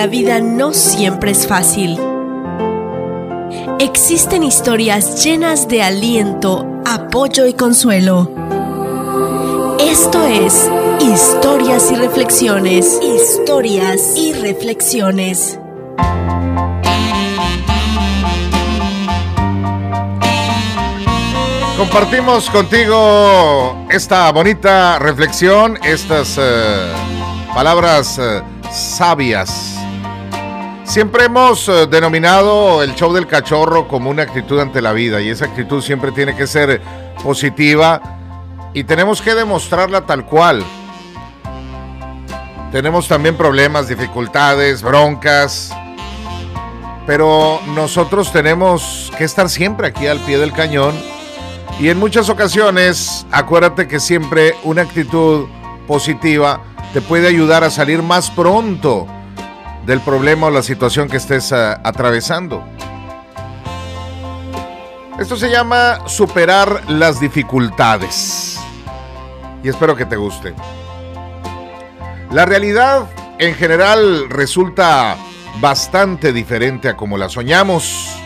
la vida no siempre es fácil. Existen historias llenas de aliento, apoyo y consuelo. Esto es Historias y Reflexiones. Historias y Reflexiones. Compartimos contigo esta bonita reflexión, estas eh, palabras eh, sabias. Siempre hemos eh, denominado el show del cachorro como una actitud ante la vida y esa actitud siempre tiene que ser positiva y tenemos que demostrarla tal cual. Tenemos también problemas, dificultades, broncas, pero nosotros tenemos que estar siempre aquí al pie del cañón y en muchas ocasiones, acuérdate que siempre una actitud positiva te puede ayudar a salir más pronto del problema o la situación que estés eh, atravesando. Esto se llama superar las dificultades. Y espero que te guste. La realidad en general resulta bastante diferente a como la soñamos.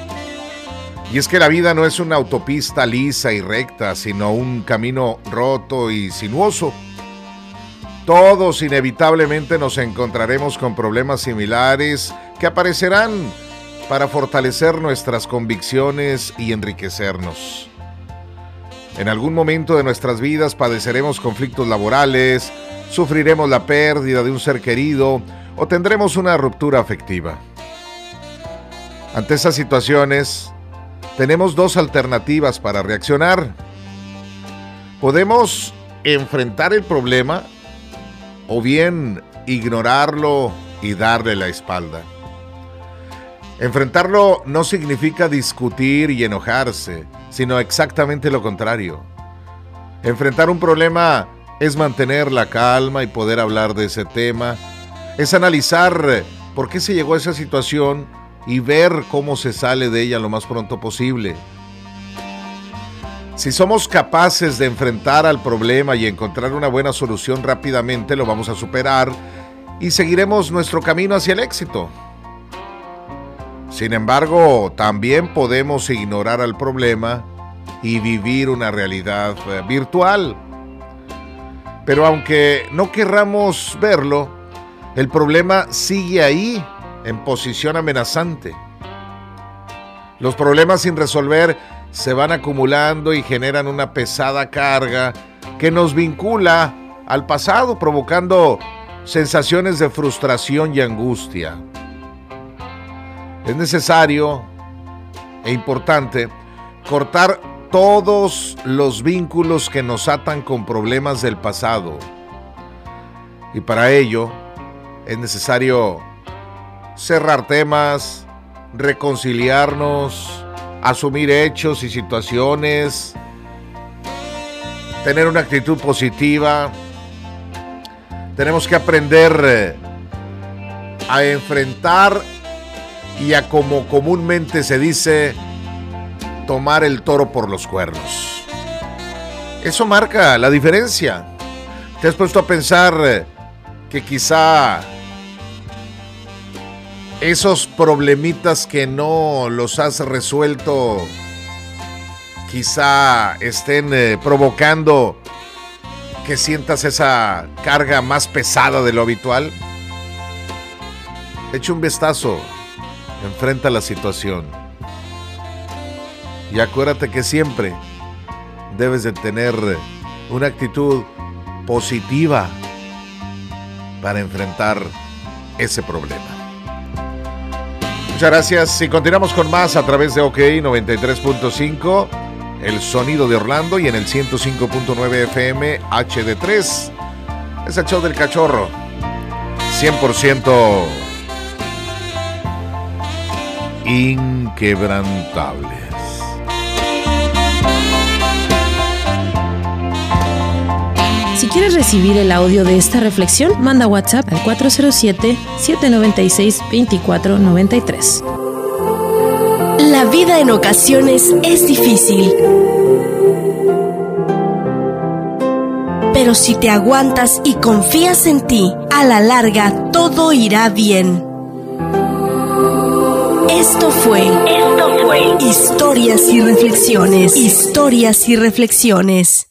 Y es que la vida no es una autopista lisa y recta, sino un camino roto y sinuoso. Todos inevitablemente nos encontraremos con problemas similares que aparecerán para fortalecer nuestras convicciones y enriquecernos. En algún momento de nuestras vidas padeceremos conflictos laborales, sufriremos la pérdida de un ser querido o tendremos una ruptura afectiva. Ante esas situaciones, tenemos dos alternativas para reaccionar. Podemos enfrentar el problema o bien ignorarlo y darle la espalda. Enfrentarlo no significa discutir y enojarse, sino exactamente lo contrario. Enfrentar un problema es mantener la calma y poder hablar de ese tema, es analizar por qué se llegó a esa situación y ver cómo se sale de ella lo más pronto posible. Si somos capaces de enfrentar al problema y encontrar una buena solución rápidamente, lo vamos a superar y seguiremos nuestro camino hacia el éxito. Sin embargo, también podemos ignorar al problema y vivir una realidad eh, virtual. Pero aunque no querramos verlo, el problema sigue ahí en posición amenazante. Los problemas sin resolver se van acumulando y generan una pesada carga que nos vincula al pasado, provocando sensaciones de frustración y angustia. Es necesario e importante cortar todos los vínculos que nos atan con problemas del pasado. Y para ello es necesario cerrar temas, reconciliarnos, asumir hechos y situaciones, tener una actitud positiva. Tenemos que aprender eh, a enfrentar y a como comúnmente se dice, tomar el toro por los cuernos. Eso marca la diferencia. ¿Te has puesto a pensar eh, que quizá esos problemitas que no los has resuelto quizá estén eh, provocando que sientas esa carga más pesada de lo habitual? Echa un vistazo, enfrenta la situación. Y acuérdate que siempre debes de tener una actitud positiva para enfrentar ese problema. Muchas gracias y continuamos con más a través de OK 93.5, el sonido de Orlando y en el 105.9 FM HD3. Es el show del cachorro. 100% inquebrantables. Quieres recibir el audio de esta reflexión, manda WhatsApp al 407-796-2493. La vida en ocasiones es difícil. Pero si te aguantas y confías en ti, a la larga todo irá bien. Esto fue. Esto fue. Historias y reflexiones. Historias y reflexiones.